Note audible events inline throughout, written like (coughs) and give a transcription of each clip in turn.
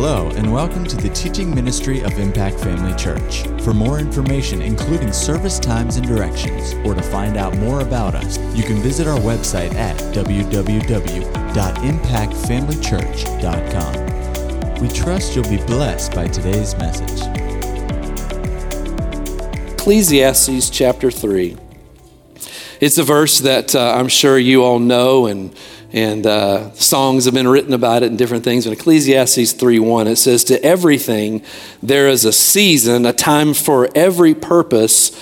Hello, and welcome to the teaching ministry of Impact Family Church. For more information, including service times and directions, or to find out more about us, you can visit our website at www.impactfamilychurch.com. We trust you'll be blessed by today's message. Ecclesiastes chapter 3. It's a verse that uh, I'm sure you all know and and uh, songs have been written about it and different things. In Ecclesiastes 3:1, it says, "To everything there is a season, a time for every purpose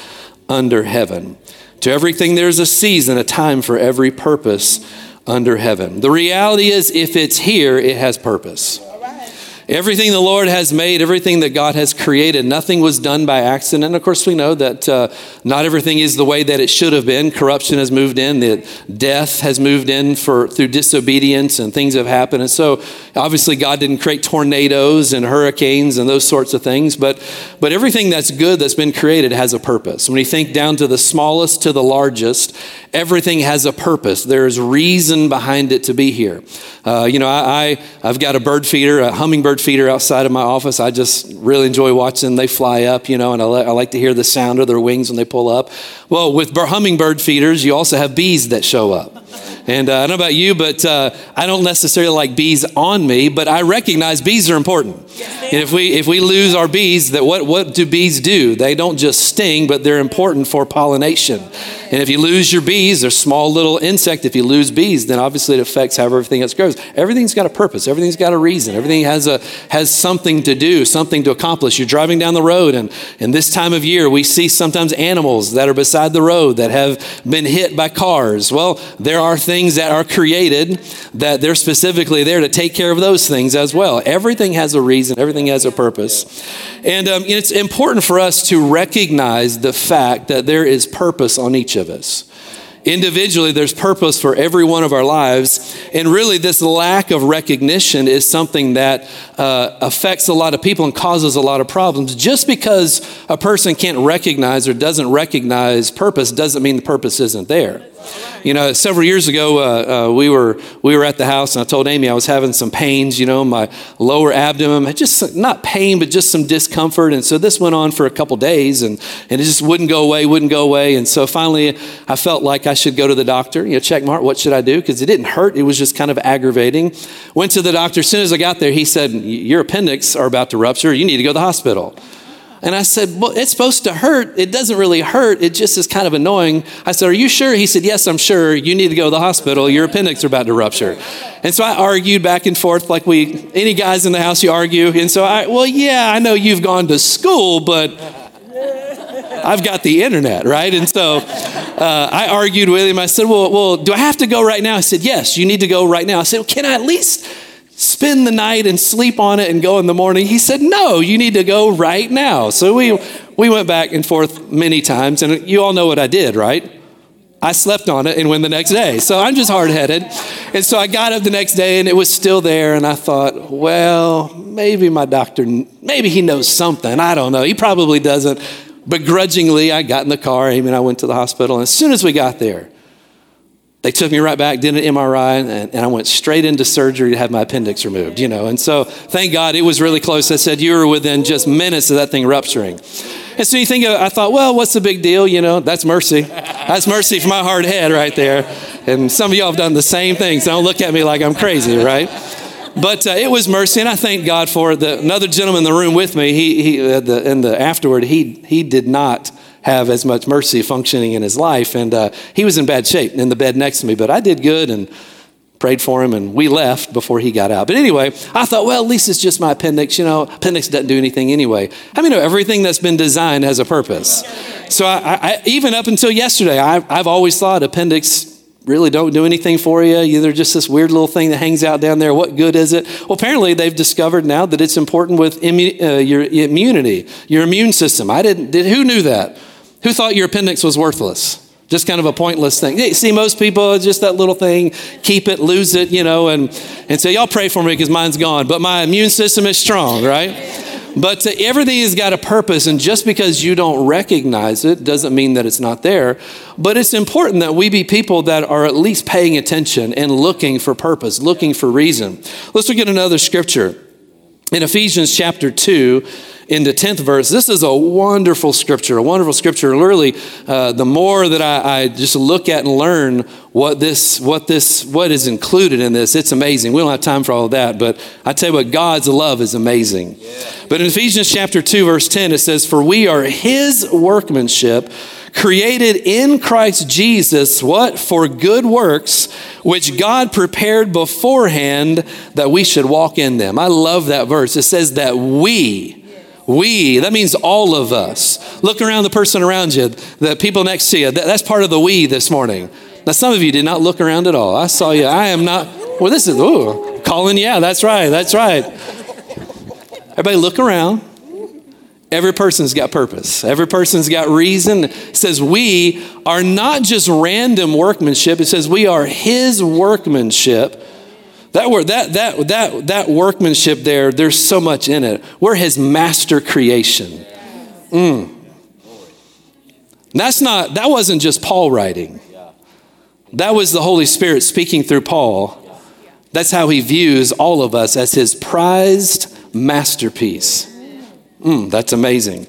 under heaven. To everything there's a season, a time for every purpose under heaven." The reality is, if it's here, it has purpose. Everything the Lord has made, everything that God has created, nothing was done by accident. Of course, we know that uh, not everything is the way that it should have been. Corruption has moved in, the death has moved in for through disobedience, and things have happened. And so, obviously, God didn't create tornadoes and hurricanes and those sorts of things. But but everything that's good that's been created has a purpose. When you think down to the smallest to the largest, everything has a purpose. There's reason behind it to be here. Uh, you know, I, I have got a bird feeder, a hummingbird feeder outside of my office. I just really enjoy watching them. They fly up, you know, and I, I like to hear the sound of their wings when they pull up. Well, with hummingbird feeders, you also have bees that show up. And uh, I don't know about you, but uh, I don't necessarily like bees on me, but I recognize bees are important. and if we if we lose our bees, that what what do bees do? They don't just sting, but they're important for pollination. And if you lose your bees, they're small little insect. If you lose bees, then obviously it affects how everything else grows. Everything's got a purpose. Everything's got a reason. Everything has a has something to do, something to accomplish. You're driving down the road, and in this time of year, we see sometimes animals that are beside the road that have been hit by cars. Well, there are things that are created that they're specifically there to take care of those things as well. Everything has a reason. Everything has a purpose. And um, it's important for us to recognize the fact that there is purpose on each of us. Individually, there's purpose for every one of our lives. And really, this lack of recognition is something that uh, affects a lot of people and causes a lot of problems. Just because a person can't recognize or doesn't recognize purpose doesn't mean the purpose isn't there. You know, several years ago, uh, uh, we were we were at the house, and I told Amy I was having some pains. You know, my lower abdomen, just not pain, but just some discomfort. And so this went on for a couple days, and and it just wouldn't go away, wouldn't go away. And so finally, I felt like I should go to the doctor. You know, check mark. What should I do? Because it didn't hurt. It was just kind of aggravating. Went to the doctor. As soon as I got there, he said, "Your appendix are about to rupture. You need to go to the hospital." And I said, Well, it's supposed to hurt. It doesn't really hurt. It just is kind of annoying. I said, Are you sure? He said, Yes, I'm sure. You need to go to the hospital. Your appendix are about to rupture. And so I argued back and forth like we, any guys in the house, you argue. And so I, well, yeah, I know you've gone to school, but I've got the internet, right? And so uh, I argued with him. I said, well, well, do I have to go right now? He said, Yes, you need to go right now. I said, well, Can I at least spend the night and sleep on it and go in the morning? He said, No, you need to go right now. So we, we went back and forth many times, and you all know what I did, right? I slept on it and went the next day. So I'm just hard headed. And so I got up the next day and it was still there. And I thought, well, maybe my doctor, maybe he knows something. I don't know. He probably doesn't. Begrudgingly, I got in the car, and I went to the hospital. And as soon as we got there, they took me right back, did an MRI, and, and, I went straight into surgery to have my appendix removed, you know. And so, thank God it was really close. I said, You were within just minutes of that thing rupturing. And so you think, I thought, well, what's the big deal? You know, that's mercy. That's mercy for my hard head right there. And some of y'all have done the same thing, so don't look at me like I'm crazy, right? But uh, it was mercy, and I thank God for it. The, another gentleman in the room with me, he, he uh, the, in the afterward, he, he did not have as much mercy functioning in his life. And uh, he was in bad shape in the bed next to me, but I did good and prayed for him, and we left before he got out. But anyway, I thought, well, at least it's just my appendix. You know, appendix doesn't do anything anyway. I mean, know everything that's been designed has a purpose. So I, I, even up until yesterday, I, I've always thought appendix really don't do anything for you. You're just this weird little thing that hangs out down there. What good is it? Well, apparently they've discovered now that it's important with immu- uh, your immunity, your immune system. I didn't. Did, who knew that? Who thought your appendix was worthless? Just kind of a pointless thing. see, most people, just that little thing, keep it, lose it, you know, and, and say, y'all pray for me because mine's gone. But my immune system is strong, right? But everything has got a purpose, and just because you don't recognize it doesn't mean that it's not there. But it's important that we be people that are at least paying attention and looking for purpose, looking for reason. Let's look at another scripture. in Ephesians chapter 2, in the 10th verse. This is a wonderful scripture, a wonderful scripture. Literally, uh, the more that I, I, just look at and learn what this, what this, what is included in this, it's amazing. We don't have time for all of that, but I tell you what, God's love is amazing. Yeah. But in Ephesians chapter 2, verse 10, it says, For we are his workmanship created in Christ Jesus, what? For good works, which God prepared beforehand that we should walk in them. I love that verse. It says that we, we, that means all of us. Look around the person around you, the people next to you. That's part of the we this morning. Now, some of you did not look around at all. I saw you. I am not, well, this is, ooh, Colin, yeah, that's right, that's right. Everybody look around. Every person's got purpose. Every person's got reason. It says we are not just random workmanship. It says we are his workmanship. That word, that that that that workmanship there, there's so much in it. We're his master creation. Mm. That's not that wasn't just Paul writing. That was the Holy Spirit speaking through Paul. That's how he views all of us as his prized masterpiece. Mm, that's amazing.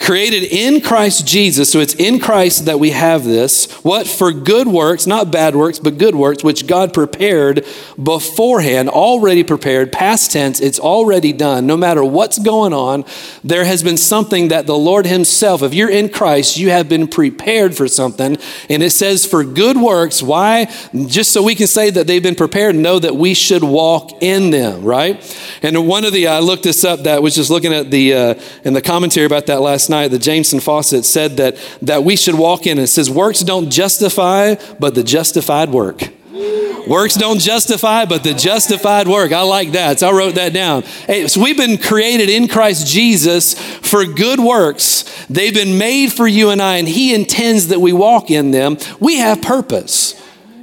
Created in Christ Jesus, so it's in Christ that we have this. What? For good works, not bad works, but good works, which God prepared beforehand, already prepared, past tense, it's already done. No matter what's going on, there has been something that the Lord Himself, if you're in Christ, you have been prepared for something. And it says for good works. Why? Just so we can say that they've been prepared and know that we should walk in them, right? And one of the, I looked this up that was just looking at the, uh, in the commentary about that last night, the Jamieson Fausset said that, that we should walk in. It says, Works don't justify, but the justified work. Works don't justify, but the justified work. I like that. So I wrote that down. Hey, so we've been created in Christ Jesus for good works. They've been made for you and I, and He intends that we walk in them. We have purpose.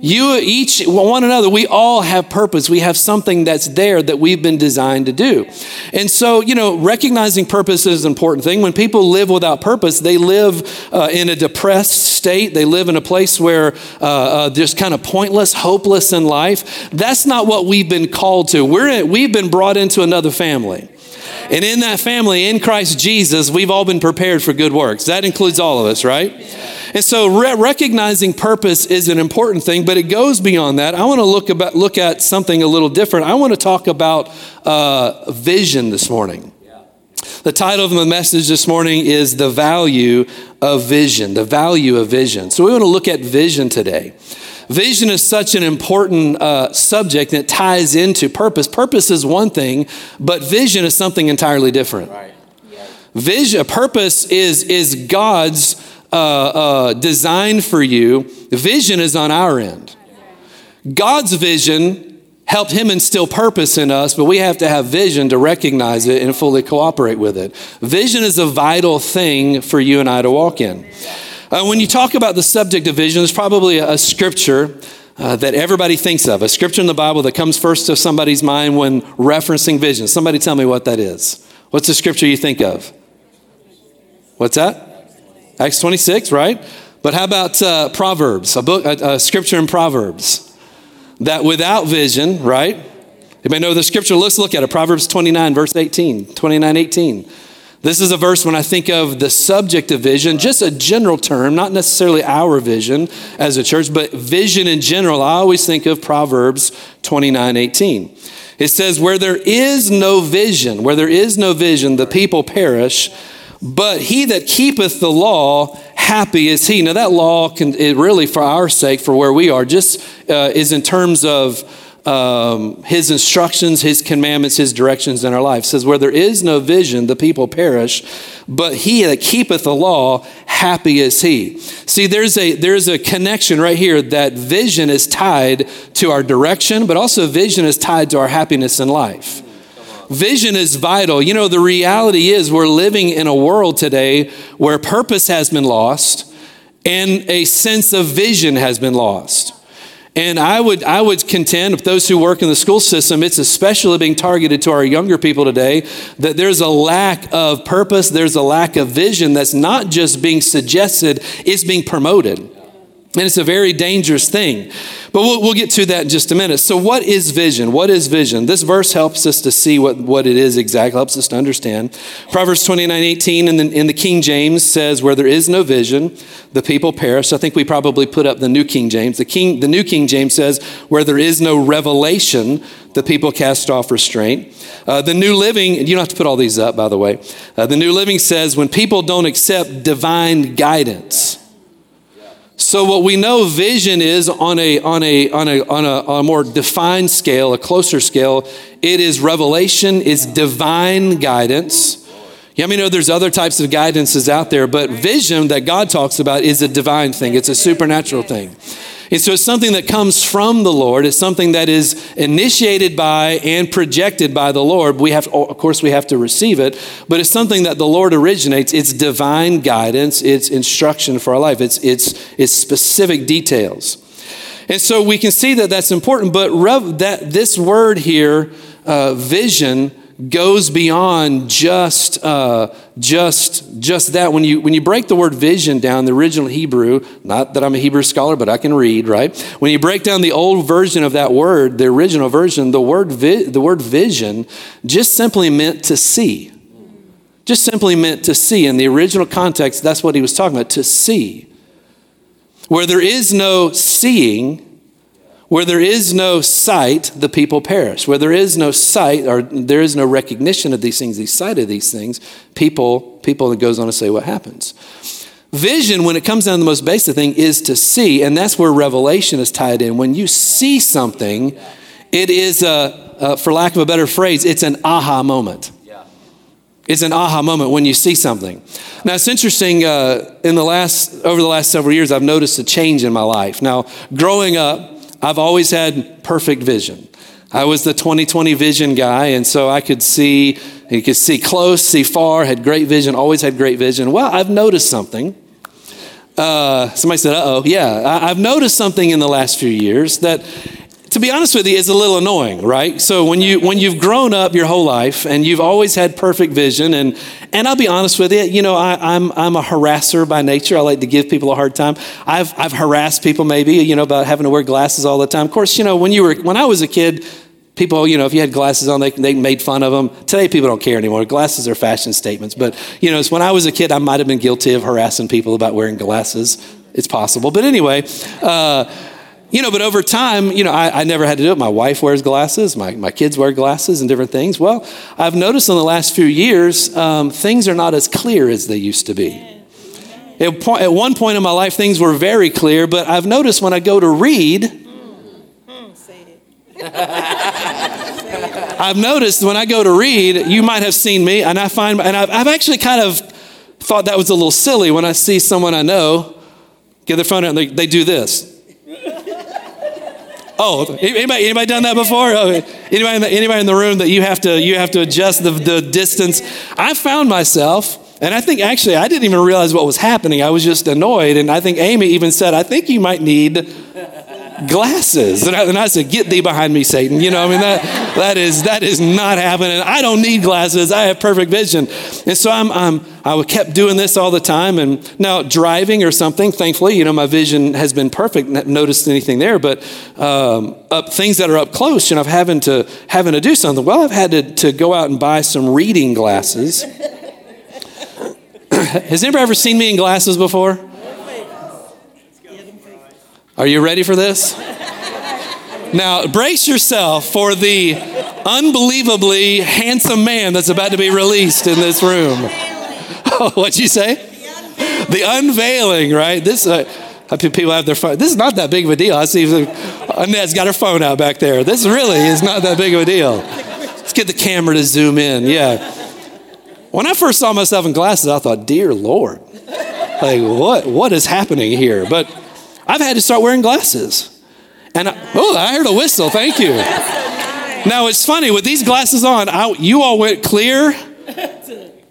You each, one another, we all have purpose. We have something that's there that we've been designed to do. And so, you know, recognizing purpose is an important thing. When people live without purpose, they live uh, in a depressed state. They live in a place where uh, uh, just kind of pointless, hopeless in life. That's not what we've been called to. We're in, we've been brought into another family. And in that family, in Christ Jesus, we've all been prepared for good works. That includes all of us, right? And so re- recognizing purpose is an important thing, but it goes beyond that. I want to look about look at something a little different. I want to talk about uh, vision this morning. The title of the message this morning is The Value of Vision. The Value of Vision. So we want to look at vision today. Vision is such an important uh, subject and it ties into purpose. Purpose is one thing, but vision is something entirely different. Right. Vision, purpose is, is God's uh, uh, design for you. Vision is on our end. God's vision helped him instill purpose in us, but we have to have vision to recognize it and fully cooperate with it. Vision is a vital thing for you and I to walk in. Uh, when you talk about the subject of vision, there's probably a, a scripture uh, that everybody thinks of, a scripture in the Bible that comes first to somebody's mind when referencing vision. Somebody tell me what that is. What's the scripture you think of? What's that? Acts 26, right? But how about uh, Proverbs, a book, a, a, scripture in Proverbs that without vision, right? May know the scripture. Let's look at it. Proverbs 29, verse 18, 29, 18. This is a verse when I think of the subject of vision, just a general term, not necessarily our vision as a church, but vision in general. I always think of Proverbs 29 18. It says, Where there is no vision, where there is no vision, the people perish, but he that keepeth the law, happy is he. Now, that law can, it really, for our sake, for where we are, just uh, is in terms of um, his instructions, his commandments, his directions in our life. It says, Where there is no vision, the people perish, but he that keepeth the law, happy is he. See, there's a there's a connection right here that vision is tied to our direction, but also vision is tied to our happiness in life. Vision is vital. You know, the reality is we're living in a world today where purpose has been lost and a sense of vision has been lost. And I would, I would contend with those who work in the school system, it's especially being targeted to our younger people today, that there's a lack of purpose, there's a lack of vision that's not just being suggested, it's being promoted. And it's a very dangerous thing. But we'll, we'll, get to that in just a minute. So, what is vision? What is vision? This verse helps us to see what, what it is exactly, helps us to understand. Proverbs 29 18 in the, in the King James says, Where there is no vision, the people perish. I think we probably put up the New King James. The, King, the New King James says, Where there is no revelation, the people cast off restraint. Uh, the New Living, you don't have to put all these up, by the way. Uh, the New Living says, When people don't accept divine guidance, so what we know vision is on a on a on a on a, on a more defined scale, a closer scale, it is revelation, it's divine guidance. Yeah, I mean, know there's other types of guidances out there, but vision that God talks about is a divine thing. It's a supernatural thing. And so it's something that comes from the Lord. It's something that is initiated by and projected by the Lord. We have, of course, we have to receive it, but it's something that the Lord originates. It's divine guidance. It's instruction for our life. It's, it's, it's specific details. And so we can see that that's important, but rev, that this word here, uh, vision, goes beyond just uh, just just that. When you when you break the word vision down the original hebrew not that i'm a hebrew scholar but i can read right? When you break down the old version of that word the original version the word vi- the word vision just simply meant to see. Just simply meant to see. In the original context that's what he was talking about to see. Where there is no seeing where there is no sight, the people perish. Where there is no sight or there is no recognition of these things, the sight of these things, people, people that goes on to say what happens. Vision, when it comes down to the most basic thing, is to see, and that's where revelation is tied in. When you see something, it is a, a for lack of a better phrase, it's an aha moment. It's an aha moment when you see something. Now it's interesting. Uh, in the last over the last several years, I've noticed a change in my life. Now, growing up, I've always had perfect vision. I was the 2020 vision guy, and so I could see, you could see close, see far, had great vision, always had great vision. Well, I've noticed something. Uh, somebody said, uh oh, yeah. I, I've noticed something in the last few years that to be honest with you, is a little annoying, right? So when you when you've grown up your whole life and you've always had perfect vision, and and I'll be honest with you, you know, I, am I'm, I'm a harasser by nature. I like to give people a hard time. I've I've harassed people maybe, you know, about having to wear glasses all the time. Of course, you know, when you were when I was a kid, people, you know, if you had glasses on, they, they made fun of them. Today, people don't care anymore. Glasses are fashion statements. But, you know, it's when I was a kid, I might have been guilty of harassing people about wearing glasses. It's possible. But anyway, uh, you know, but over time, you know, I, I, never had to do it. My wife wears glasses, my, my kids wear glasses and different things. Well, I've noticed in the last few years, um, things are not as clear as they used to be. At, point, at one point in my life, things were very clear, but I've noticed when I go to read, (laughs) I've noticed when I go to read, you might have seen me, and I find, and I've, I've actually kind of thought that was a little silly when I see someone I know get their phone out and they, they do this. Oh, anybody, anybody done that before? Oh, anybody, in the, anybody in the room that you have to, you have to adjust the, the distance? I found myself, and I think actually I didn't even realize what was happening. I was just annoyed. And I think Amy even said, I think you might need glasses. And I, and I, said, Get thee behind me, Satan. You know, I mean, that, that, is, that is not happening. I don't need glasses. I have perfect vision. And so I'm, I'm, I kept doing this all the time. And now driving or something, thankfully, you know, my vision has been perfect. Not noticed anything there. But um, up, things that are up close, you know, of having to, having to do something. Well, I've had to, to go out and buy some reading glasses. (coughs) Has anybody ever seen me in glasses before? Are you ready for this? Now, brace yourself for the unbelievably handsome man that's about to be released in this room. (laughs) Oh, what'd you say? The unveiling, right? This uh, people have their phone. This is not that big of a deal. I see Annette's got her phone out back there. This really is not that big of a deal. Let's get the camera to zoom in. Yeah. When I first saw myself in glasses, I thought, "Dear Lord, like what? What is happening here?" But I've had to start wearing glasses. And I, oh, I heard a whistle. Thank you. Now it's funny with these glasses on, I, you all went clear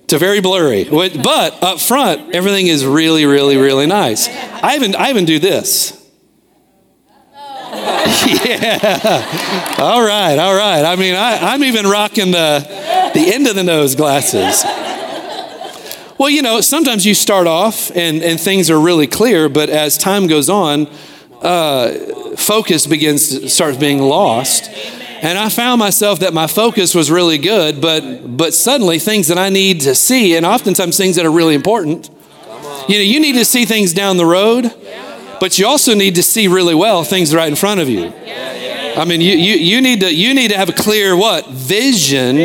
to very blurry. But up front, everything is really, really, really nice. I even I even do this. (laughs) yeah. All right, all right. I mean, I, I'm even rocking the the end of the nose glasses. Well, you know, sometimes you start off and, and things are really clear, but as time goes on, uh, focus begins to starts being lost. And I found myself that my focus was really good, but but suddenly things that I need to see, and oftentimes things that are really important. You know, you need to see things down the road, but you also need to see really well things right in front of you. I mean, you, you, you need to you need to have a clear what vision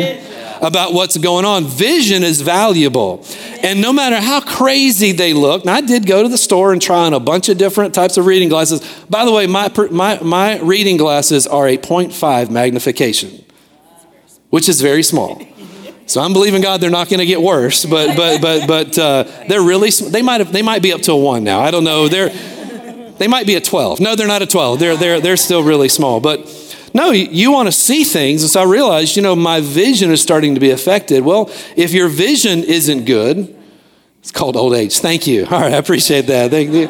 about what's going on. Vision is valuable. And no matter how crazy they look, and I did go to the store and try on a bunch of different types of reading glasses. By the way, my, my, my reading glasses are a 0.5 magnification, which is very small. So I'm believing God they're not going to get worse, but but but but uh, they're really they might have they might be up to a one now. I don't know. They're they might be a 12. No, they're not a 12. They're they're they're still really small. But no, you want to see things. And so I realized, you know, my vision is starting to be affected. Well, if your vision isn't good, it's called old age. Thank you. (laughs) All right, I appreciate that. Thank you.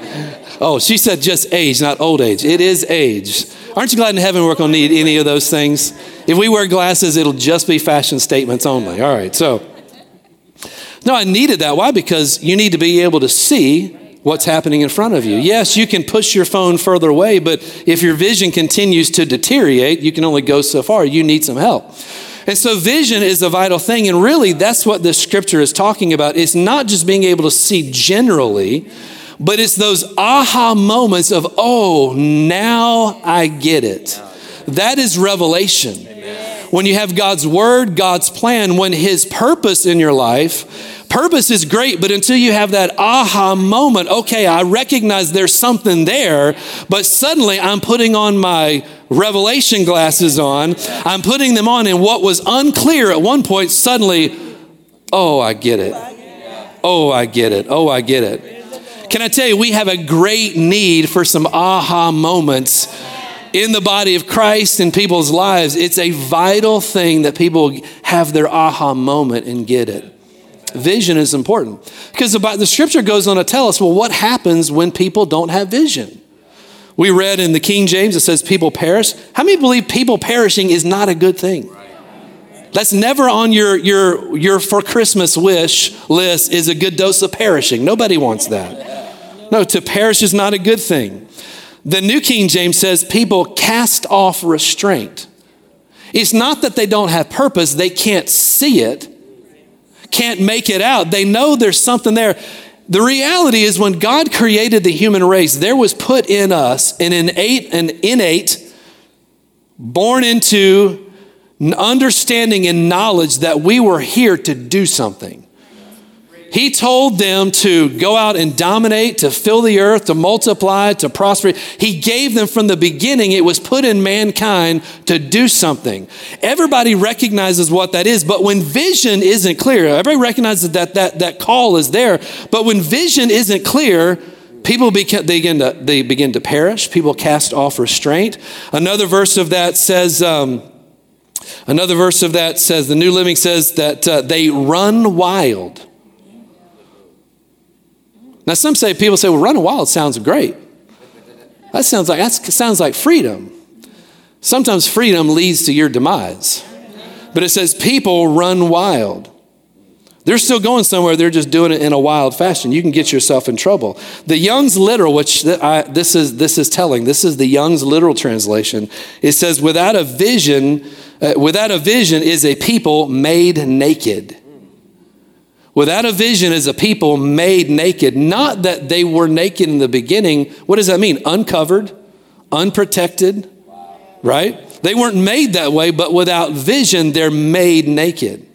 Oh, she said just age, not old age. It is age. Aren't you glad in heaven we're going to need any of those things? If we wear glasses, it'll just be fashion statements only. All right, so. No, I needed that. Why? Because you need to be able to see what's happening in front of you. Yes, you can push your phone further away, but if your vision continues to deteriorate, you can only go so far. You need some help. And so vision is a vital thing. And really, that's what this scripture is talking about. It's not just being able to see generally, but it's those aha moments of, oh, now I get it. That is revelation. When you have God's word, God's plan, when his purpose in your life Purpose is great, but until you have that aha moment, okay, I recognize there's something there, but suddenly I'm putting on my revelation glasses on. I'm putting them on, and what was unclear at one point, suddenly, oh, I get it. Oh, I get it. Oh, I get it. Can I tell you, we have a great need for some aha moments in the body of Christ in people's lives. It's a vital thing that people have their aha moment and get it. Vision is important because the, the scripture goes on to tell us well, what happens when people don't have vision? We read in the King James, it says people perish. How many believe people perishing is not a good thing? That's never on your, your, your for Christmas wish list is a good dose of perishing. Nobody wants that. No, to perish is not a good thing. The New King James says people cast off restraint. It's not that they don't have purpose, they can't see it, can't make it out. They know there's something there. The reality is, when God created the human race, there was put in us an innate, an innate, born into understanding and knowledge that we were here to do something. He told them to go out and dominate, to fill the earth, to multiply, to prosper. He gave them from the beginning, it was put in mankind to do something. Everybody recognizes what that is, but when vision isn't clear, everybody recognizes that that, that call is there, but when vision isn't clear, people begin, they begin, to, they begin to perish. People cast off restraint. Another verse of that says, um, another verse of that says, the New Living says that uh, they run wild. Now, some say people say, "Well, running wild sounds great." That sounds like that sounds like freedom. Sometimes freedom leads to your demise, but it says people run wild. They're still going somewhere. They're just doing it in a wild fashion. You can get yourself in trouble. The Young's literal, which I, this is this is telling. This is the Young's literal translation. It says, "Without a vision, uh, without a vision is a people made naked." Without a vision is a people made naked. Not that they were naked in the beginning. What does that mean? Uncovered, unprotected, right? They weren't made that way, but without vision, they're made naked.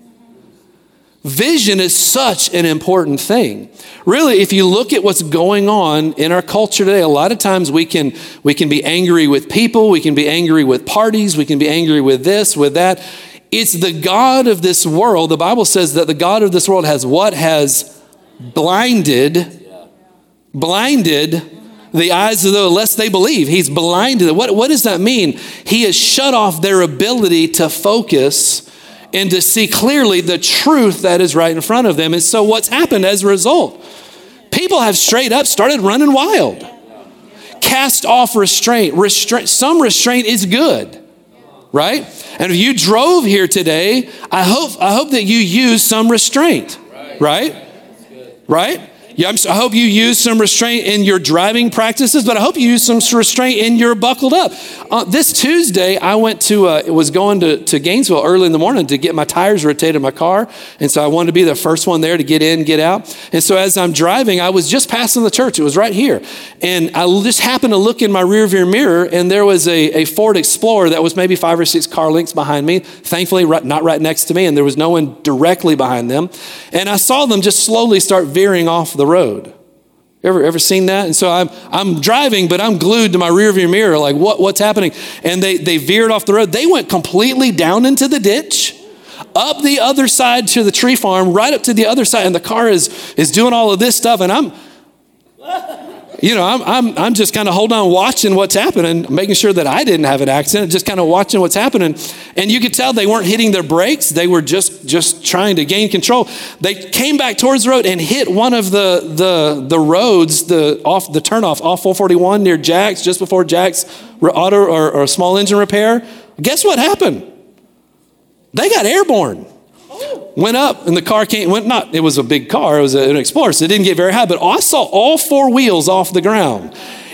Vision is such an important thing. Really, if you look at what's going on in our culture today, a lot of times we can, we can be angry with people, we can be angry with parties, we can be angry with this, with that. It's the God of this world. The Bible says that the God of this world has what? Has blinded, blinded the eyes of those, lest they believe. He's blinded. What, what does that mean? He has shut off their ability to focus and to see clearly the truth that is right in front of them. And so, what's happened as a result? People have straight up started running wild. Cast off restraint. restraint some restraint is good right? And if you drove here today, I hope, I hope that you use some restraint, right? right? Yeah, i hope you use some restraint in your driving practices, but I hope you use some restraint in your buckled up. Uh, this Tuesday, I went to, uh, was going to, to Gainesville early in the morning to get my tires rotated in my car. And so I wanted to be the first one there to get in, get out. And so as I'm driving, I was just passing the church. It was right here. And I just happened to look in my rearview mirror, and there was a, a Ford Explorer that was maybe five or six car lengths behind me. Thankfully, right, not right next to me, and there was no one directly behind them. And I saw them just slowly start veering off the the road. Ever, ever seen that? And so I'm, I'm driving, but I'm glued to my rearview mirror, like, what, what's happening? And they, they veered off the road. They went completely down into the ditch, up the other side to the tree farm, right up to the other side. And the car is, is doing all of this stuff. And I'm, you know, I'm, I'm, I'm just kind of holding on, watching what's happening, making sure that I didn't have an accident, just kind of watching what's happening. And you could tell they weren't hitting their brakes. They were just, just trying to gain control. They came back towards the road and hit one of the, the, the roads, the, off, the turnoff off 441 near Jack's, just before Jack's auto or, or small engine repair. Guess what happened? They got airborne went up and the car came, went not, it was a big car, it was an Explorer, so it didn't get very high, but I saw all four wheels off the ground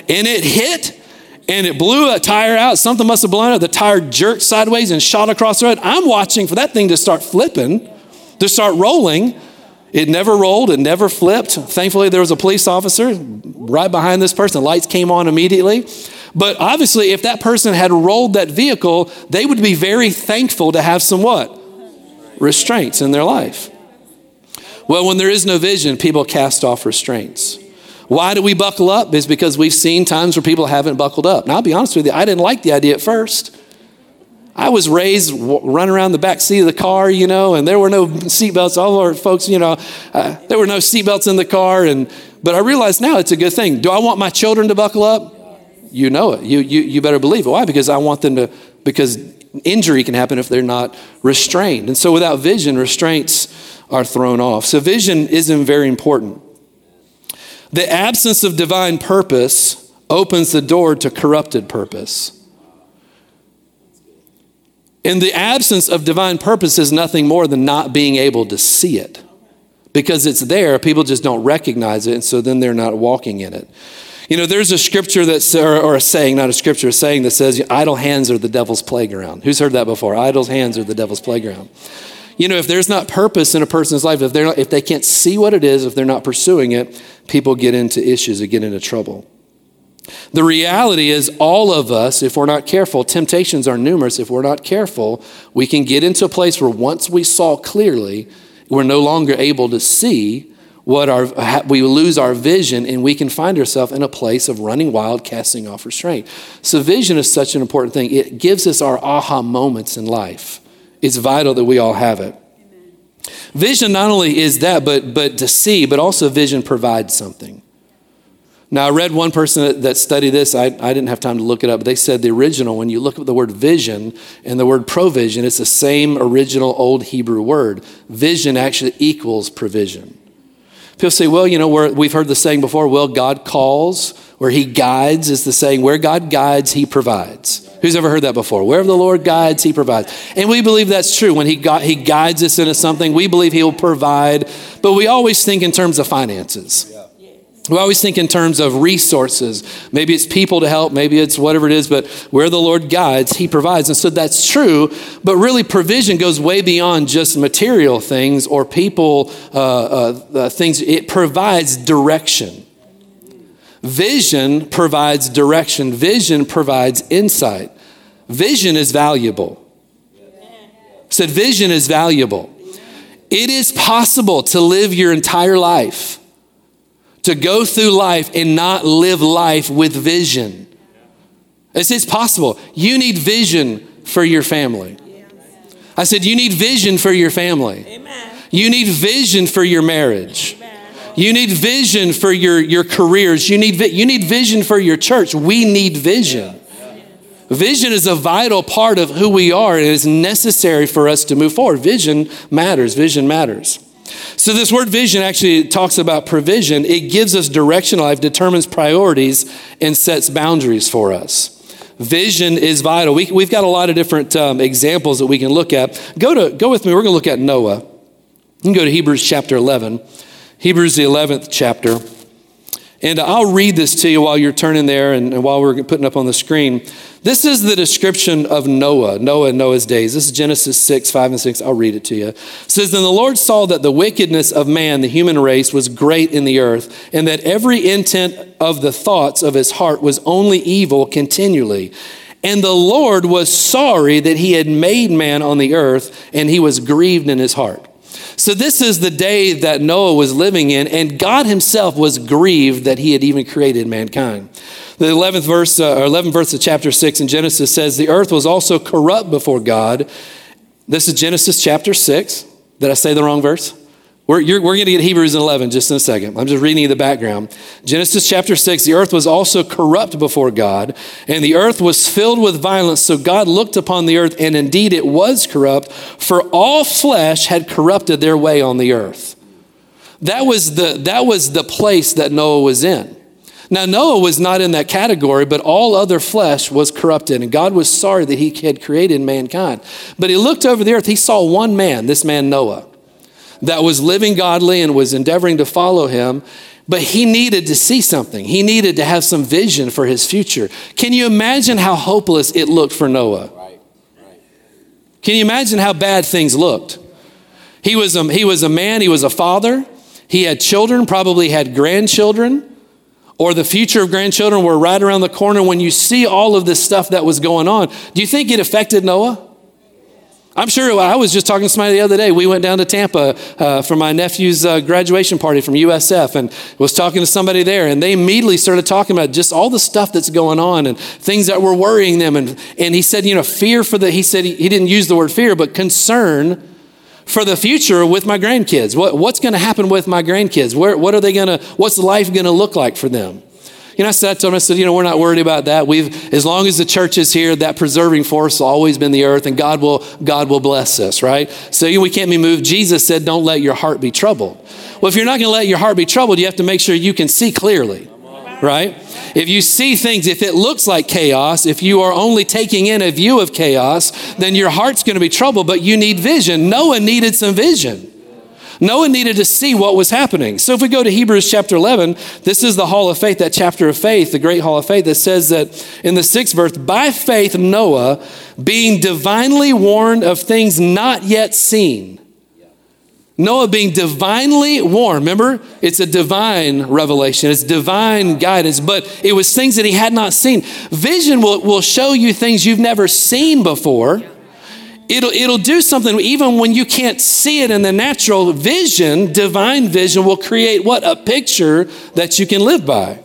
and it hit and it blew a tire out. Something must have blown out. The tire jerked sideways and shot across the road. I'm watching for that thing to start flipping, to start rolling. It never rolled, it never flipped. Thankfully, there was a police officer right behind this person. The lights came on immediately. But obviously, if that person had rolled that vehicle, they would be very thankful to have some what? Restraints in their life? Well, when there is no vision, people cast off restraints. Why do we buckle up? Is because we've seen times where people haven't buckled up. Now, I'll be honest with you, I didn't like the idea at first. I was raised running around the back seat of the car, you know, and there were no seatbelts. All our folks, you know, uh, there were no seatbelts in the car. And but I realize now it's a good thing. Do I want my children to buckle up? You know it. You you you better believe it. Why? Because I want them to. Because injury can happen if they're not restrained. And so without vision, restraints are thrown off. So vision isn't very important. The absence of divine purpose opens the door to corrupted purpose. And the absence of divine purpose is nothing more than not being able to see it. Because it's there, people just don't recognize it, and so then they're not walking in it. You know, there's a scripture that's, or, or, a saying, not a scripture, a saying that says, idle hands are the devil's playground. Who's heard that before? Idle hands are the devil's playground. You know, if there's not purpose in a person's life, if, they're not, if they can't see what it is, if they're not pursuing it, people get into issues and get into trouble. The reality is, all of us, if we're not careful, temptations are numerous. If we're not careful, we can get into a place where once we saw clearly, we're no longer able to see what our, we lose our vision and we can find ourselves in a place of running wild, casting off restraint. So, vision is such an important thing. It gives us our aha moments in life. It's vital that we all have it. Vision not only is that, but, but to see, but also vision provides something. Now, I read one person that studied this. I, I didn't have time to look it up, but they said the original, when you look at the word vision and the word provision, it's the same original old Hebrew word. Vision actually equals provision. People say, well, you know, we've heard the saying before, well, God calls, where He guides is the saying, where God guides, He provides. Who's ever heard that before? Wherever the Lord guides, He provides. And we believe that's true. When He, got, he guides us into something, we believe He'll provide, but we always think in terms of finances. We always think in terms of resources. Maybe it's people to help, maybe it's whatever it is, but where the Lord guides, He provides. And so that's true, but really provision goes way beyond just material things or people uh, uh, uh, things. It provides direction. Vision provides direction, vision provides insight. Vision is valuable. said, vision is valuable. It is possible to live your entire life to go through life and not live life with vision. It's, it's possible. You need vision for your family. I said, You need vision for your family. You need vision for your marriage. You need vision for your, your careers. You need, you need vision for your church. We need vision. Vision is a vital part of who we are and it is necessary for us to move forward. Vision matters. Vision matters. So, this word vision actually talks about provision. It gives us direction in life, determines priorities, and sets boundaries for us. Vision is vital. We, have got a lot of different um, examples that we can look at. Go, to, go with me, we're going to look at Noah. You can go to Hebrews chapter 11. Hebrews, the 11th chapter. And I'll read this to you while you're turning there and, and, while we're putting up on the screen. This is the description of Noah, Noah and Noah's days. This is Genesis 6, 5 and 6. I'll read it to you. It says, Then the Lord saw that the wickedness of man, the human race, was great in the earth, and that every intent of the thoughts of his heart was only evil continually. And the Lord was sorry that he had made man on the earth, and he was grieved in his heart. So, this is the day that Noah was living in, and God himself was grieved that he had even created mankind. The 11th verse, uh, or 11th verse of chapter 6 in Genesis says, The earth was also corrupt before God. This is Genesis chapter 6. Did I say the wrong verse? We're, we're going to get Hebrews 11 just in a second. I'm just reading you the background. Genesis chapter 6 the earth was also corrupt before God, and the earth was filled with violence. So God looked upon the earth, and indeed it was corrupt, for all flesh had corrupted their way on the earth. That was the, that was the place that Noah was in. Now, Noah was not in that category, but all other flesh was corrupted, and God was sorry that he had created mankind. But he looked over the earth, he saw one man, this man Noah that was living godly and was endeavoring to follow him, but he needed to see something. He needed to have some vision for his future. Can you imagine how hopeless it looked for Noah? Can you imagine how bad things looked? He was, a, he was a man, he was a father, he had children, probably had grandchildren, or the future of grandchildren were right around the corner. When you see all of this stuff that was going on, do you think it affected Noah? I'm sure I was just talking to somebody the other day. We went down to Tampa uh, for my nephew's uh, graduation party from USF and was talking to somebody there. And they immediately started talking about just all the stuff that's going on and things that were worrying them. And, and he said, you know, fear for the, he said, he, he didn't use the word fear, but concern for the future with my grandkids. What, what's going to happen with my grandkids? Where, what are they going to, what's life going to look like for them? You know, I said to him, I said, you know, we're not worried about that. We've, as long as the church is here, that preserving force has always been the earth, and God will, God will bless us, right? So you know, we can't be moved. Jesus said, don't let your heart be troubled. Well, if you're not going to let your heart be troubled, you have to make sure you can see clearly, right? If you see things, if it looks like chaos, if you are only taking in a view of chaos, then your heart's going to be troubled, but you need vision. Noah needed some vision. Noah needed to see what was happening. So if we go to Hebrews chapter 11, this is the hall of faith, that chapter of faith, the great hall of faith that says that in the sixth verse, by faith, Noah, being divinely warned of things not yet seen. Noah being divinely warned. Remember, it's a divine revelation, it's divine guidance, but it was things that he had not seen. Vision will, will show you things you've never seen before. It'll, it'll do something even when you can't see it in the natural vision, divine vision will create what? A picture that you can live by.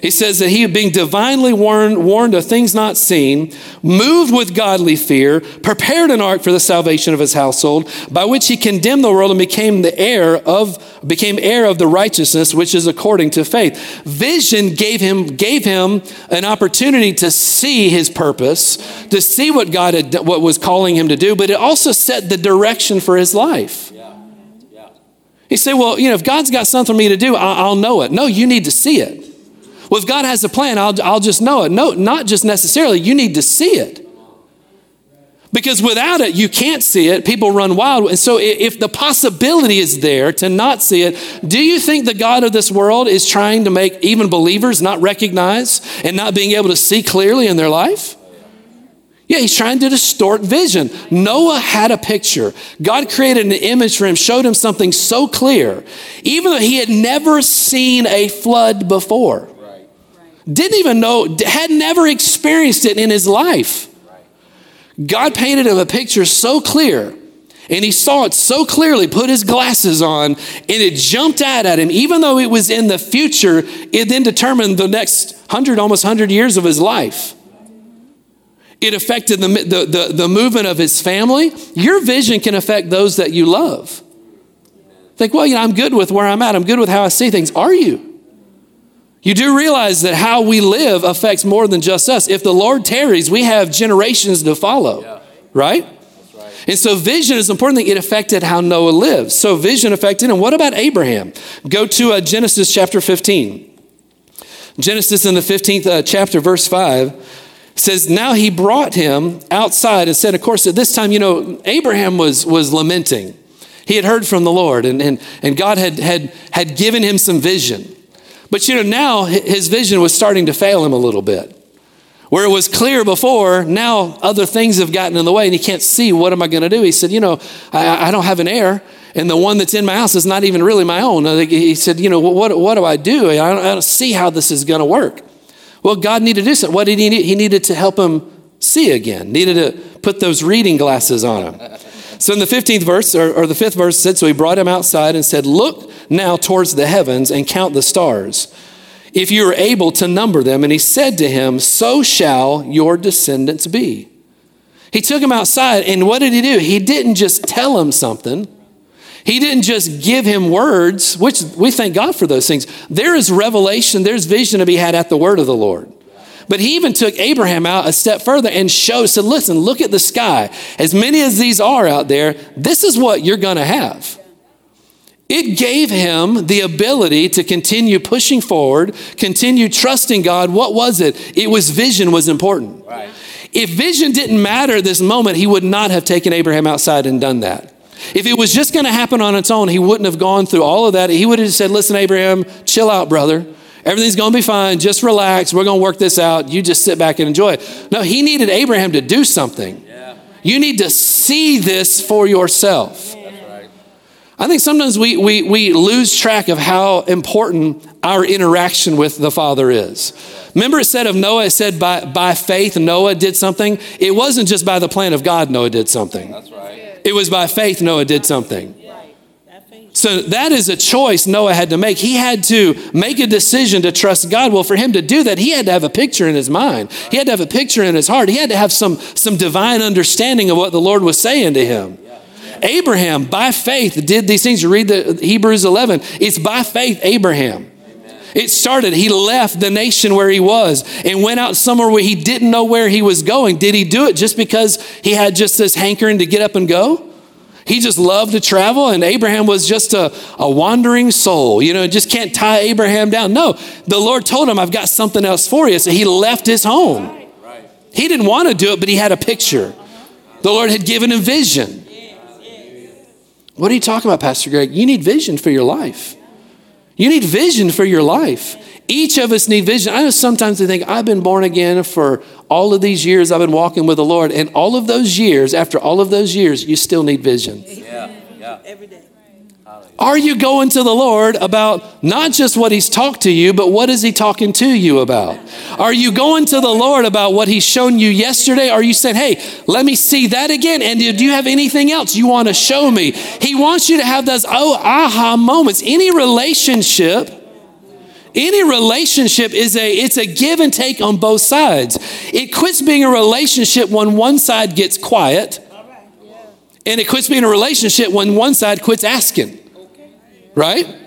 He says that he, being divinely warned, warned of things not seen, moved with godly fear, prepared an ark for the salvation of his household, by which he condemned the world and became the heir of became heir of the righteousness which is according to faith. Vision gave him gave him an opportunity to see his purpose, to see what God had what was calling him to do, but it also set the direction for his life. Yeah. Yeah. You say, well, you know, if God's got something for me to do, I'll, I'll know it. No, you need to see it. Well, if God has a plan, I'll, I'll just know it. No, not just necessarily. You need to see it. Because without it, you can't see it. People run wild. And so, if the possibility is there to not see it, do you think the God of this world is trying to make even believers not recognize and not being able to see clearly in their life? Yeah, he's trying to distort vision. Noah had a picture. God created an image for him, showed him something so clear, even though he had never seen a flood before. Didn't even know, had never experienced it in his life. God painted him a picture so clear and he saw it so clearly, put his glasses on, and it jumped out at him. Even though it was in the future, it then determined the next hundred, almost hundred years of his life. It affected the, the, the, the, movement of his family. Your vision can affect those that you love. Think, well, you know, I'm good with where I'm at. I'm good with how I see things. Are you? You do realize that how we live affects more than just us. If the Lord tarries, we have generations to follow, yeah. right? right? And so vision is important thing. It affected how Noah lived. So vision affected him. What about Abraham? Go to uh, Genesis chapter 15. Genesis in the 15th uh, chapter, verse 5 says, Now he brought him outside and said, Of course, at this time, you know, Abraham was, was lamenting. He had heard from the Lord, and, and, and God had, had, had given him some vision. But you know, now his vision was starting to fail him a little bit. Where it was clear before, now other things have gotten in the way and he can't see what am I going to do. He said, You know, I, I, don't have an heir, and the one that's in my house is not even really my own. He said, You know, what, what do I do? I don't, I don't see how this is going to work. Well, God needed to do something. What did he need? He needed to help him see again, needed to put those reading glasses on him. So in the 15th verse, or, or the fifth verse said, So he brought him outside and said, Look now towards the heavens and count the stars if you are able to number them. And he said to him, So shall your descendants be. He took him outside, and what did he do? He didn't just tell him something. He didn't just give him words, which we thank God for those things. There is revelation, there's vision to be had at the word of the Lord. But he even took Abraham out a step further and showed, said, Listen, look at the sky. As many as these are out there, this is what you're going to have. It gave him the ability to continue pushing forward, continue trusting God. What was it? It was vision was important. Right. If vision didn't matter this moment, he would not have taken Abraham outside and done that. If it was just going to happen on its own, he wouldn't have gone through all of that. He would have said, Listen, Abraham, chill out, brother. Everything's going to be fine. Just relax. We're going to work this out. You just sit back and enjoy it. No, he needed Abraham to do something. Yeah. You need to see this for yourself. I think sometimes we, we, we lose track of how important our interaction with the Father is. Remember, it said of Noah, it said by, by faith Noah did something. It wasn't just by the plan of God Noah did something. That's right. It was by faith Noah did something. So that is a choice Noah had to make. He had to make a decision to trust God. Well, for him to do that, he had to have a picture in his mind. He had to have a picture in his heart. He had to have some, some divine understanding of what the Lord was saying to him. Abraham, by faith, did these things. You read the Hebrews 11. It's by faith, Abraham. It started, he left the nation where he was and went out somewhere where he didn't know where he was going. Did he do it just because he had just this hankering to get up and go? He just loved to travel, and Abraham was just a, a wandering soul. You know, just can't tie Abraham down. No, the Lord told him, I've got something else for you. So he left his home. He didn't want to do it, but he had a picture. The Lord had given him vision. What are you talking about, Pastor Greg? You need vision for your life. You need vision for your life. Each of us need vision. I know sometimes they think, I've been born again for all of these years I've been walking with the Lord. And all of those years, after all of those years, you still need vision. Yeah, yeah. Every day. Are you going to the Lord about not just what He's talked to you, but what is He talking to you about? Are you going to the Lord about what He's shown you yesterday? Are you saying, hey, let me see that again? And do you have anything else you want to show me? He wants you to have those oh aha moments. Any relationship any relationship is a it's a give and take on both sides it quits being a relationship when one side gets quiet and it quits being a relationship when one side quits asking right?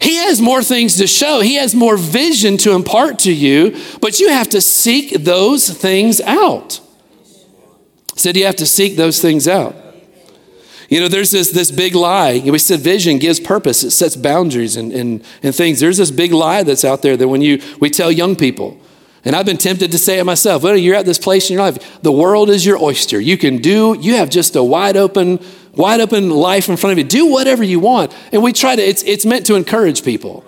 He has more things to show. He has more vision to impart to you, but you have to seek those things out. said you have to seek those things out. You know, there's this, this big lie. We said vision gives purpose, it sets boundaries and, and, and things. There's this big lie that's out there that when you we tell young people, and I've been tempted to say it myself, well, you're at this place in your life, the world is your oyster. You can do, you have just a wide open wide open life in front of you. Do whatever you want. And we try to, it's, it's meant to encourage people.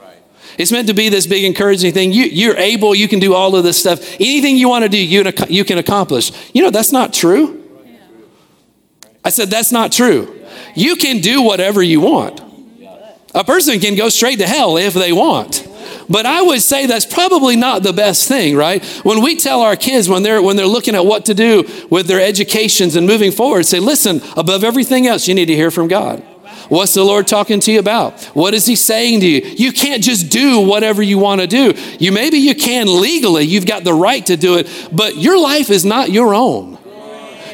It's meant to be this big encouraging thing. You, you're able, you can do all of this stuff. Anything you want to do, you, you can accomplish. You know, that's not true. I said, that's not true. You can do whatever you want. A person can go straight to hell if they want. But I would say that's probably not the best thing, right? When we tell our kids when they're when they're looking at what to do with their educations and moving forward, say, listen, above everything else, you need to hear from God. What's the Lord talking to you about? What is He saying to you? You can't just do whatever you want to do. You maybe you can legally, you've got the right to do it, but your life is not your own.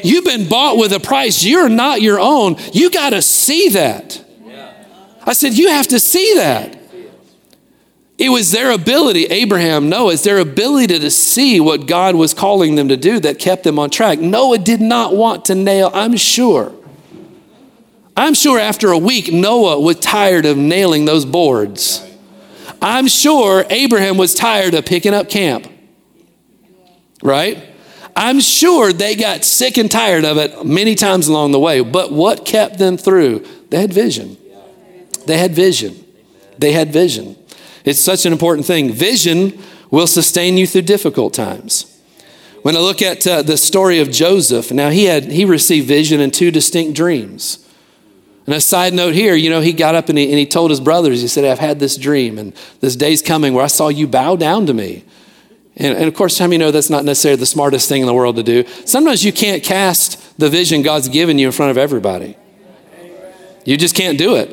You've been bought with a price. You're not your own. You got to see that. I said, you have to see that. It was their ability, Abraham, Noah, it's their ability to see what God was calling them to do that kept them on track. Noah did not want to nail, I'm sure. I'm sure after a week, Noah was tired of nailing those boards. I'm sure Abraham was tired of picking up camp. Right? I'm sure they got sick and tired of it many times along the way. But what kept them through? They had vision. They had vision. They had vision. It's such an important thing. Vision will sustain you through difficult times. When I look at uh, the story of Joseph, now he had he received vision in two distinct dreams. And a side note here, you know, he got up and he, and he told his brothers, he said, I've had this dream, and this day's coming where I saw you bow down to me. And, and of course, how many know that's not necessarily the smartest thing in the world to do? Sometimes you can't cast the vision God's given you in front of everybody. You just can't do it.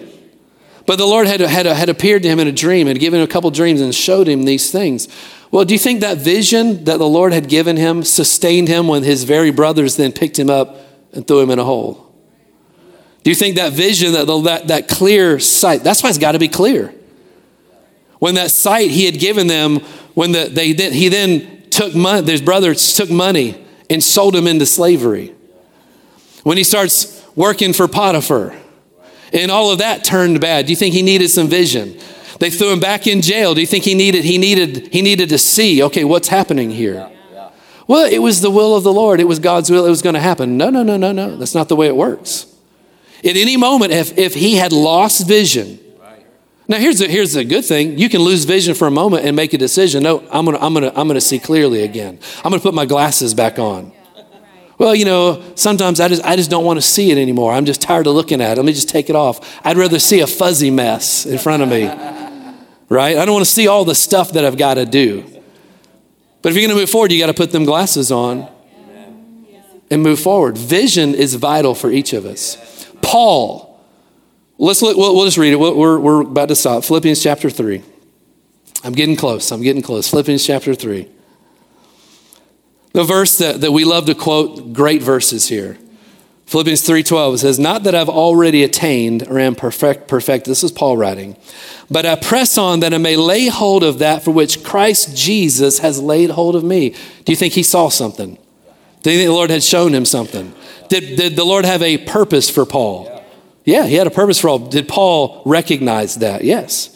But the Lord had, had, had appeared to him in a dream, had given him a couple dreams, and showed him these things. Well, do you think that vision that the Lord had given him sustained him when his very brothers then picked him up and threw him in a hole? Do you think that vision, that, that, that clear sight, that's why it's got to be clear. When that sight he had given them, when the, they did, he then took money, his brothers took money and sold him into slavery. When he starts working for Potiphar, and all of that turned bad. Do you think he needed some vision? They threw him back in jail. Do you think he needed he needed he needed to see, okay, what's happening here? Well, it was the will of the Lord. It was God's will. It was going to happen. No, no, no, no, no. That's not the way it works. At any moment, if, if he had lost vision, now here's the, here's the good thing. You can lose vision for a moment and make a decision. No, I'm gonna, I'm gonna, I'm gonna see clearly again. I'm gonna put my glasses back on. Well, you know, sometimes I just, I just don't want to see it anymore. I'm just tired of looking at it. Let me just take it off. I'd rather see a fuzzy mess in front of me, right? I don't want to see all the stuff that I've got to do. But if you're going to move forward, you got to put them glasses on and move forward. Vision is vital for each of us. Paul. Let's look, we'll, we'll just read it. We're, we're about to stop. Philippians chapter 3. I'm getting close. I'm getting close. Philippians chapter 3. The verse that, that we love to quote, great verses here. Philippians 3:12 says, "Not that I've already attained or am perfect perfect." This is Paul writing. "But I press on that I may lay hold of that for which Christ Jesus has laid hold of me." Do you think he saw something? Do you think the Lord had shown him something? Did, did the Lord have a purpose for Paul? Yeah, he had a purpose for all. Did Paul recognize that? Yes.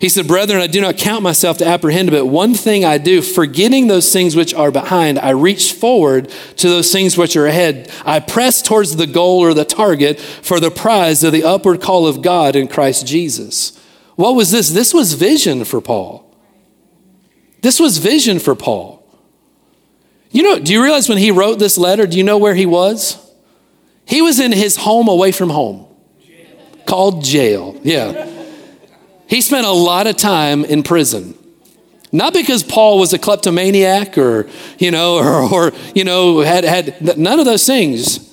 He said, Brethren, I do not count myself to apprehend, but one thing I do, forgetting those things which are behind, I reach forward to those things which are ahead. I press towards the goal or the target for the prize of the upward call of God in Christ Jesus. What was this? This was vision for Paul. This was vision for Paul. You know, do you realize when he wrote this letter, do you know where he was? He was in his home away from home, called jail. Yeah. He spent a lot of time in prison. Not because Paul was a kleptomaniac or, you know, (laughs) or, or you know, had, had none of those things.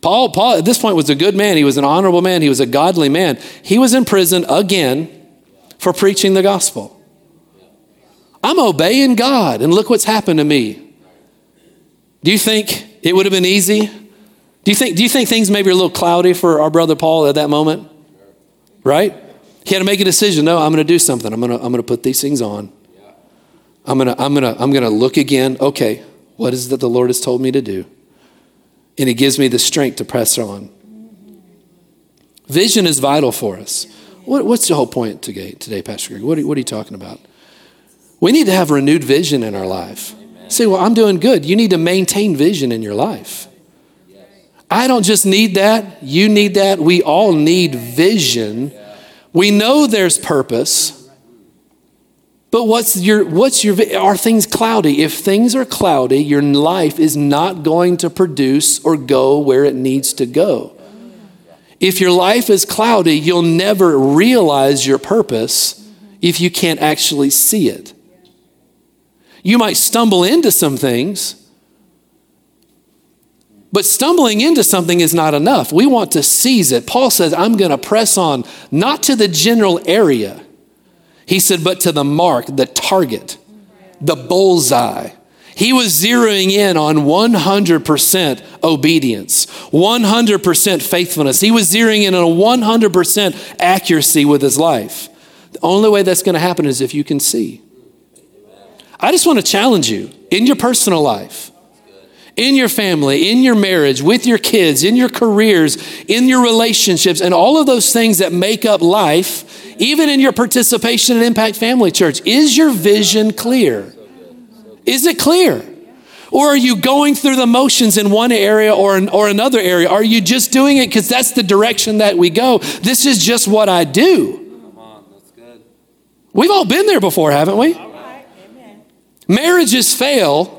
Paul, Paul at this point was a good man. He was an honorable man. He was a godly man. He was in prison again for preaching the gospel. I'm obeying God, and look what's happened to me. Do you think it would have been easy? Do you think, do you think things maybe are a little cloudy for our brother Paul at that moment? Right? He had to make a decision. No, I'm going to do something. I'm going to, I'm going to put these things on. I'm going to, I'm going to, I'm going to look again. Okay, what is that the Lord has told me to do? And He gives me the strength to press on. Vision is vital for us. What, what's the whole point today, today Pastor Greg? What are, what are you talking about? We need to have renewed vision in our life. Say, well, I'm doing good. You need to maintain vision in your life. I don't just need that. You need that. We all need vision. We know there's purpose. But what's your what's your are things cloudy? If things are cloudy, your life is not going to produce or go where it needs to go. If your life is cloudy, you'll never realize your purpose if you can't actually see it. You might stumble into some things, but stumbling into something is not enough. We want to seize it. Paul says, I'm going to press on, not to the general area. He said, but to the mark, the target, the bullseye. He was zeroing in on 100% obedience, 100% faithfulness. He was zeroing in on 100% accuracy with his life. The only way that's going to happen is if you can see. I just want to challenge you in your personal life, in your family, in your marriage, with your kids, in your careers, in your relationships, and all of those things that make up life, even in your participation in Impact Family Church. Is your vision clear? Is it clear? Or are you going through the motions in one area or, or another area? Are you just doing it because that's the direction that we go? This is just what I do. We've all been there before, haven't we? Marriages fail.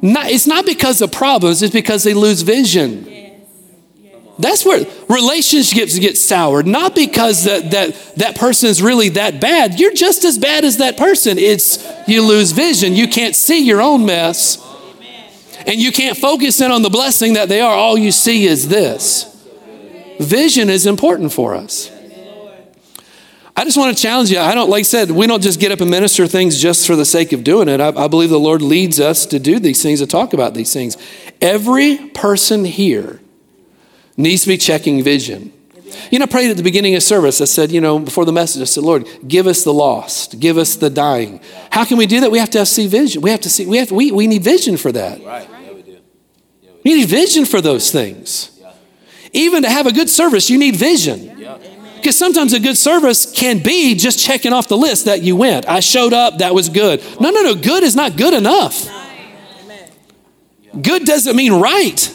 Not, it's not because of problems, it's because they lose vision. That's where relationships get soured, not because that, that, that person is really that bad. You're just as bad as that person. It's you lose vision. You can't see your own mess. And you can't focus in on the blessing that they are. All you see is this. Vision is important for us. I just want to challenge you. I don't, like I said, we don't just get up and minister things just for the sake of doing it. I, I believe the Lord leads us to do these things, to talk about these things. Every person here needs to be checking vision. You know, I prayed at the beginning of service. I said, you know, before the message, I said, Lord, give us the lost, give us the dying. How can we do that? We have to have, see vision. We have to see, we, have, we, we need vision for that. Right. Yeah, we do. Yeah, we need vision for those things. Yeah. Even to have a good service, you need vision. Because sometimes a good service can be just checking off the list that you went. I showed up, that was good. No, no, no, good is not good enough. Good doesn't mean right.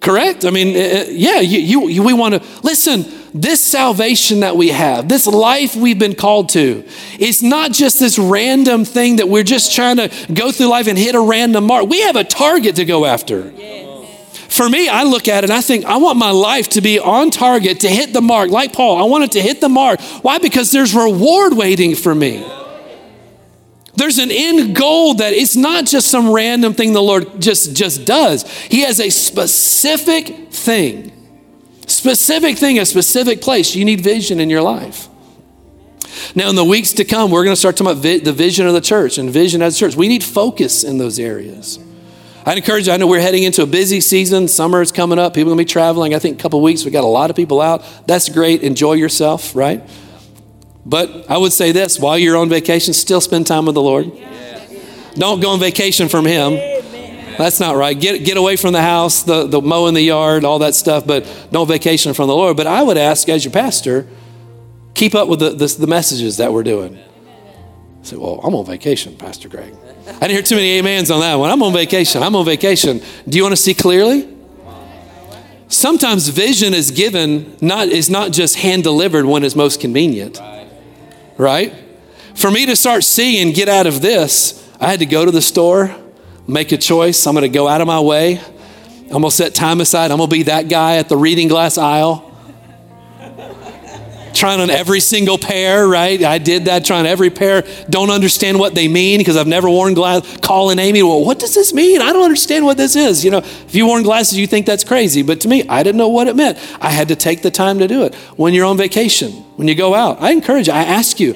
Correct? I mean, uh, uh, yeah, you, you, we want to listen. This salvation that we have, this life we've been called to, it's not just this random thing that we're just trying to go through life and hit a random mark. We have a target to go after. For me, I look at it and I think, I want my life to be on target, to hit the mark. Like Paul, I want it to hit the mark. Why? Because there's reward waiting for me. There's an end goal that it's not just some random thing the Lord just, just does. He has a specific thing, specific thing, a specific place. You need vision in your life. Now, in the weeks to come, we're going to start talking about vi- the vision of the church and vision as a church. We need focus in those areas. I'd encourage you, I know we're heading into a busy season. Summer is coming up. People are going to be traveling. I think a couple weeks, we got a lot of people out. That's great. Enjoy yourself, right? But I would say this while you're on vacation, still spend time with the Lord. Don't go on vacation from Him. That's not right. Get, get away from the house, the, the mowing the yard, all that stuff, but don't vacation from the Lord. But I would ask, as your pastor, keep up with the, the, the messages that we're doing. I say, well, I'm on vacation, Pastor Greg. I didn't hear too many amens on that one. I'm on vacation. I'm on vacation. Do you want to see clearly? Sometimes vision is given, not is not just hand delivered when it's most convenient right? For me to start seeing, get out of this, I had to go to the store, make a choice. I'm going to go out of my way. I'm to set time aside. I'm going to be that guy at the reading glass aisle. Trying on every single pair, right? I did that, trying on every pair. Don't understand what they mean because I've never worn glasses. Calling Amy, well, what does this mean? I don't understand what this is. You know, if you worn glasses, you think that's crazy. But to me, I didn't know what it meant. I had to take the time to do it. When you're on vacation, when you go out, I encourage you, I ask you,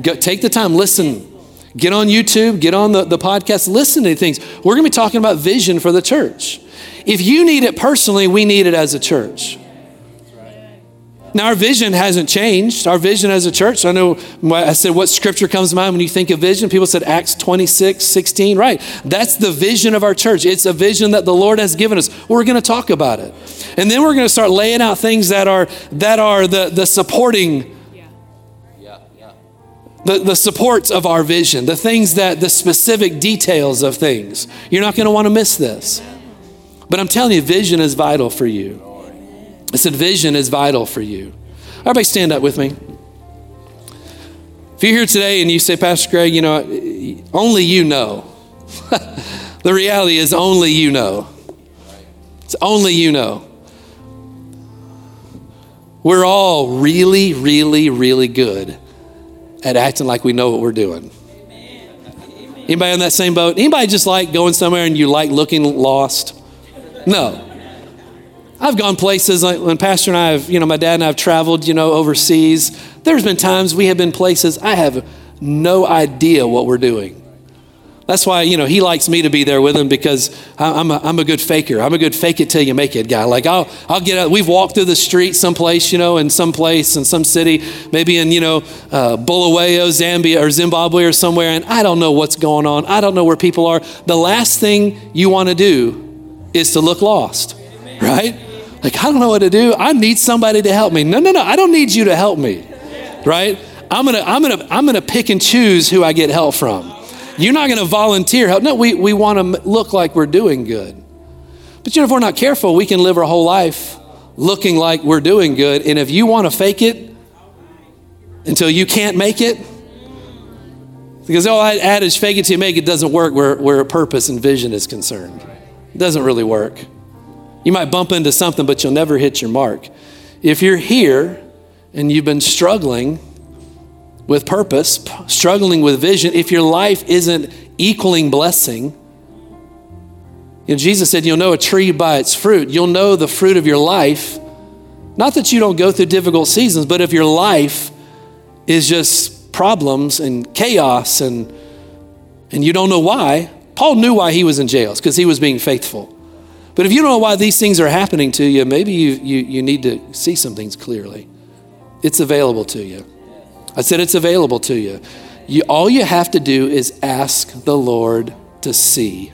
go, take the time, listen. Get on YouTube, get on the, the podcast, listen to things. We're going to be talking about vision for the church. If you need it personally, we need it as a church. Now, our vision hasn't changed. Our vision as a church, I know I said what scripture comes to mind when you think of vision. People said Acts 26, 16. Right. That's the vision of our church. It's a vision that the Lord has given us. We're going to talk about it. And then we're going to start laying out things that are, that are the, the supporting. The, the supports of our vision, the things that, the specific details of things. You're not going to want to miss this. But I'm telling you, vision is vital for you. I said, vision is vital for you. Everybody stand up with me. If you're here today and you say, Pastor Greg, you know, only you know. (laughs) the reality is, only you know. It's only you know. We're all really, really, really good at acting like we know what we're doing. Anybody on that same boat? Anybody just like going somewhere and you like looking lost? No. I've gone places like when Pastor and I have, you know, my dad and I have traveled, you know, overseas. There's been times we have been places I have no idea what we're doing. That's why, you know, he likes me to be there with him because I'm a, I'm a good faker. I'm a good fake it till you make it guy. Like, I'll, I'll get out. We've walked through the street someplace, you know, in some place, in some city, maybe in, you know, uh, Bulawayo, Zambia, or Zimbabwe or somewhere, and I don't know what's going on. I don't know where people are. The last thing you want to do is to look lost, right? Like, I don't know what to do. I need somebody to help me. No, no, no. I don't need you to help me. Right? I'm gonna, I'm gonna, I'm gonna pick and choose who I get help from. You're not going to volunteer help. No, we, we want to look like we're doing good. But you know, if we're not careful, we can live our whole life looking like we're doing good. And if you want to fake it until you can't make it, because oh, adage, fake it till you make it doesn't work where, where purpose and vision is concerned. It doesn't really work. You might bump into something, but you'll never hit your mark. If you're here and you've been struggling with purpose, struggling with vision, if your life isn't equaling blessing, you know, Jesus said, You'll know a tree by its fruit. You'll know the fruit of your life. Not that you don't go through difficult seasons, but if your life is just problems and chaos and, and you don't know why, Paul knew why he was in jail, because he was being faithful. But if you don't know why these things are happening to you, maybe you, you, you need to see some things clearly. It's available to you. I said it's available to you. you. All you have to do is ask the Lord to see.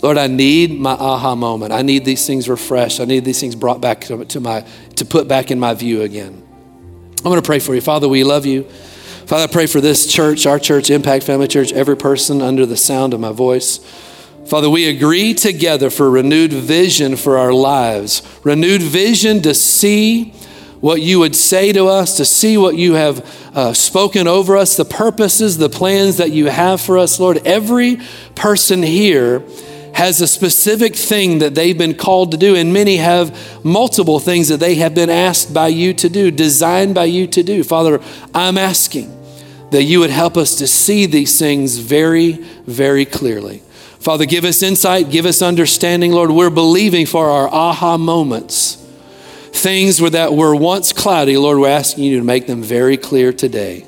Lord, I need my aha moment. I need these things refreshed. I need these things brought back to, to my to put back in my view again. I'm going to pray for you. Father, we love you. Father, I pray for this church, our church, Impact Family Church, every person under the sound of my voice. Father, we agree together for renewed vision for our lives, renewed vision to see what you would say to us, to see what you have uh, spoken over us, the purposes, the plans that you have for us, Lord. Every person here has a specific thing that they've been called to do, and many have multiple things that they have been asked by you to do, designed by you to do. Father, I'm asking that you would help us to see these things very, very clearly. Father, give us insight, give us understanding, Lord. We're believing for our aha moments. Things that were once cloudy, Lord, we're asking you to make them very clear today.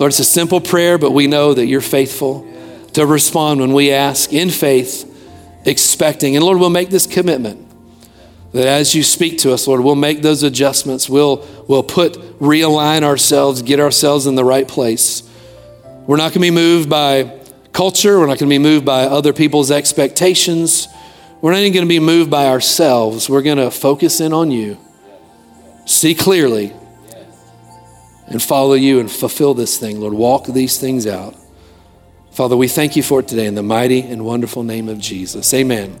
Lord, it's a simple prayer, but we know that you're faithful to respond when we ask in faith, expecting. And Lord, we'll make this commitment that as you speak to us, Lord, we'll make those adjustments. We'll, we'll put, realign ourselves, get ourselves in the right place. We're not going to be moved by culture. We're not going to be moved by other people's expectations. We're not even going to be moved by ourselves. We're going to focus in on you, see clearly, and follow you and fulfill this thing. Lord, walk these things out. Father, we thank you for it today in the mighty and wonderful name of Jesus. Amen.